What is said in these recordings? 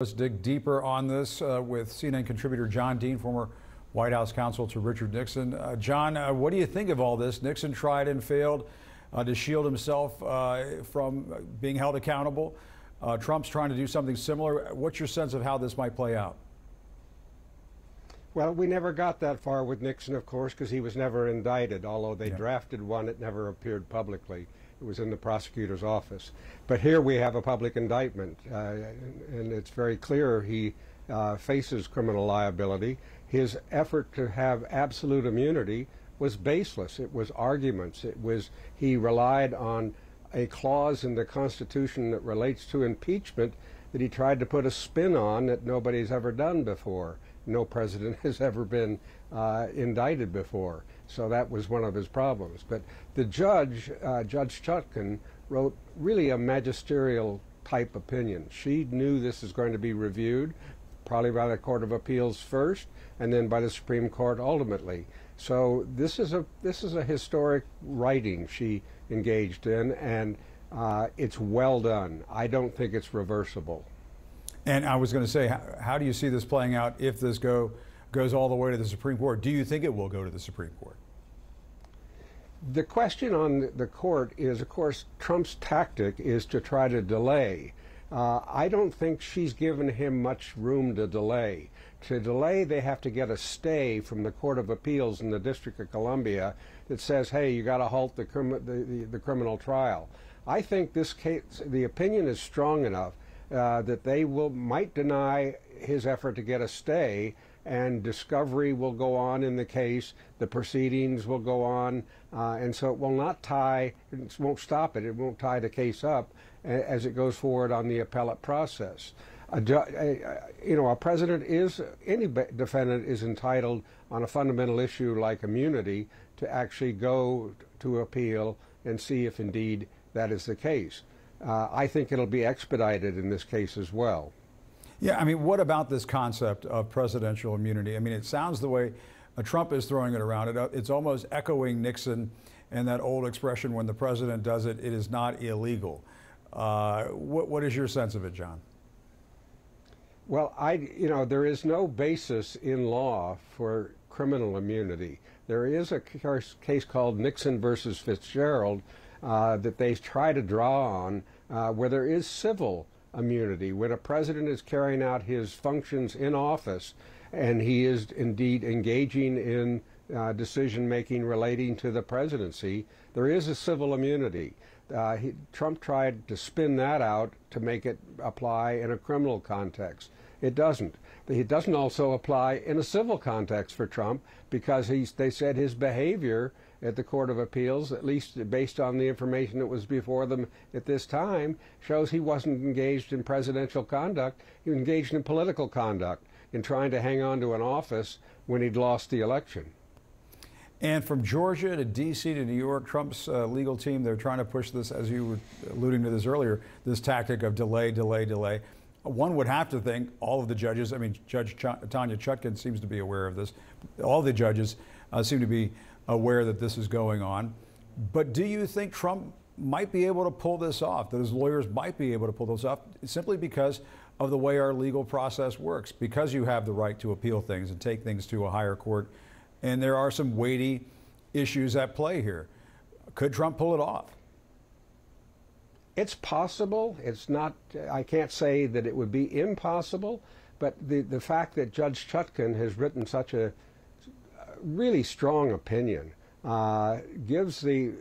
Let's dig deeper on this uh, with CNN contributor John Dean, former White House counsel to Richard Nixon. Uh, John, uh, what do you think of all this? Nixon tried and failed uh, to shield himself uh, from being held accountable. Uh, Trump's trying to do something similar. What's your sense of how this might play out? Well, we never got that far with Nixon, of course, because he was never indicted. Although they Yeah. drafted one, it never appeared publicly. It was in the prosecutor's office. But here we have a public indictment, uh, and, and it's very clear he uh, faces criminal liability. His effort to have absolute immunity was baseless. It was arguments. It was he relied on a clause in the Constitution that relates to impeachment that he tried to put a spin on that nobody's ever done before. No president has ever been uh, indicted before. So that was one of his problems. But the judge, uh, Judge Chutkan, wrote really a magisterial type opinion. She knew this is going to be reviewed, probably by the Court of Appeals first, and then by the Supreme Court ultimately. So this is a this is a historic writing she engaged in, and uh, it's well done. I don't think it's reversible. And I was going to say, how, how do you see this playing out if this go goes all the way to the Supreme Court? Do you think it will go to the Supreme Court? The question on the court is, of course, Trump's tactic is to try to delay. Uh, I don't think she's given him much room to delay. To delay, they have to get a stay from the Court of Appeals in the District of Columbia that says, "Hey, you got to halt the, the, the, the criminal trial." I think this case, the opinion is strong enough uh, that they will might deny his effort to get a stay, and discovery will go on in the case. The proceedings will go on, uh, and so it will not tie. It won't stop it. It won't tie the case up as it goes forward on the appellate process. A, a, you know, a president is any defendant is entitled on a fundamental issue like immunity to actually go to appeal and see if indeed that is the case. Uh, I think it'll be expedited in this case as well. Yeah, I mean, what about this concept of presidential immunity? I mean, it sounds the way uh, Trump is throwing it around. It, uh, it's almost echoing Nixon and that old expression when the president does it, it is not illegal. Uh, what, what is your sense of it, John? Well, I, you know, there is no basis in law for criminal immunity. There is a case called Nixon versus Fitzgerald that they try to draw on uh, where there is civil immunity. When a president is carrying out his functions in office and he is indeed engaging in uh, decision making relating to the presidency, there is a civil immunity. Uh, he, Trump tried to spin that out to make it apply in a criminal context. It doesn't. It doesn't also apply in a civil context for Trump because he's, they said his behavior at the Court of Appeals, at least based on the information that was before them at this time, shows he wasn't engaged in presidential conduct. He was engaged in political conduct, in trying to hang on to an office when he'd lost the election. And from Georgia to D.C. to New York, Trump's uh, legal team, they're trying to push this, as you were alluding to this earlier, this tactic of delay, delay, delay. One would have to think all of the judges, I mean, Judge Ch- Tanya Chutkan seems to be aware of this. All the judges uh, seem to be aware that this is going on. But do you think Trump might be able to pull this off, that his lawyers might be able to pull this off simply because of the way our legal process works? Because you have the right to appeal things and take things to a higher court. And there are some weighty issues at play here. Could Trump pull it off? It's possible. It's not, I can't say that it would be impossible, but the, the fact that Judge Chutkan has written such a really strong opinion uh, gives, the,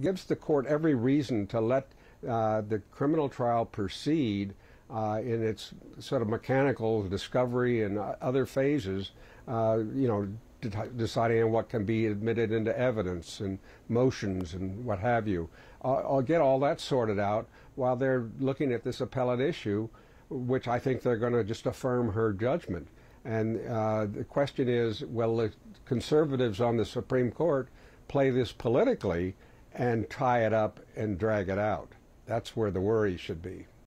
gives the court every reason to let uh, the criminal trial proceed uh, in its sort of mechanical discovery and other phases, uh, you know, deciding on what can be admitted into evidence and motions and what have you. I'll, I'll get all that sorted out while they're looking at this appellate issue, which I think they're going to just affirm her judgment. And uh, the question is, will the conservatives on the Supreme Court play this politically and tie it up and drag it out? That's where the worry should be.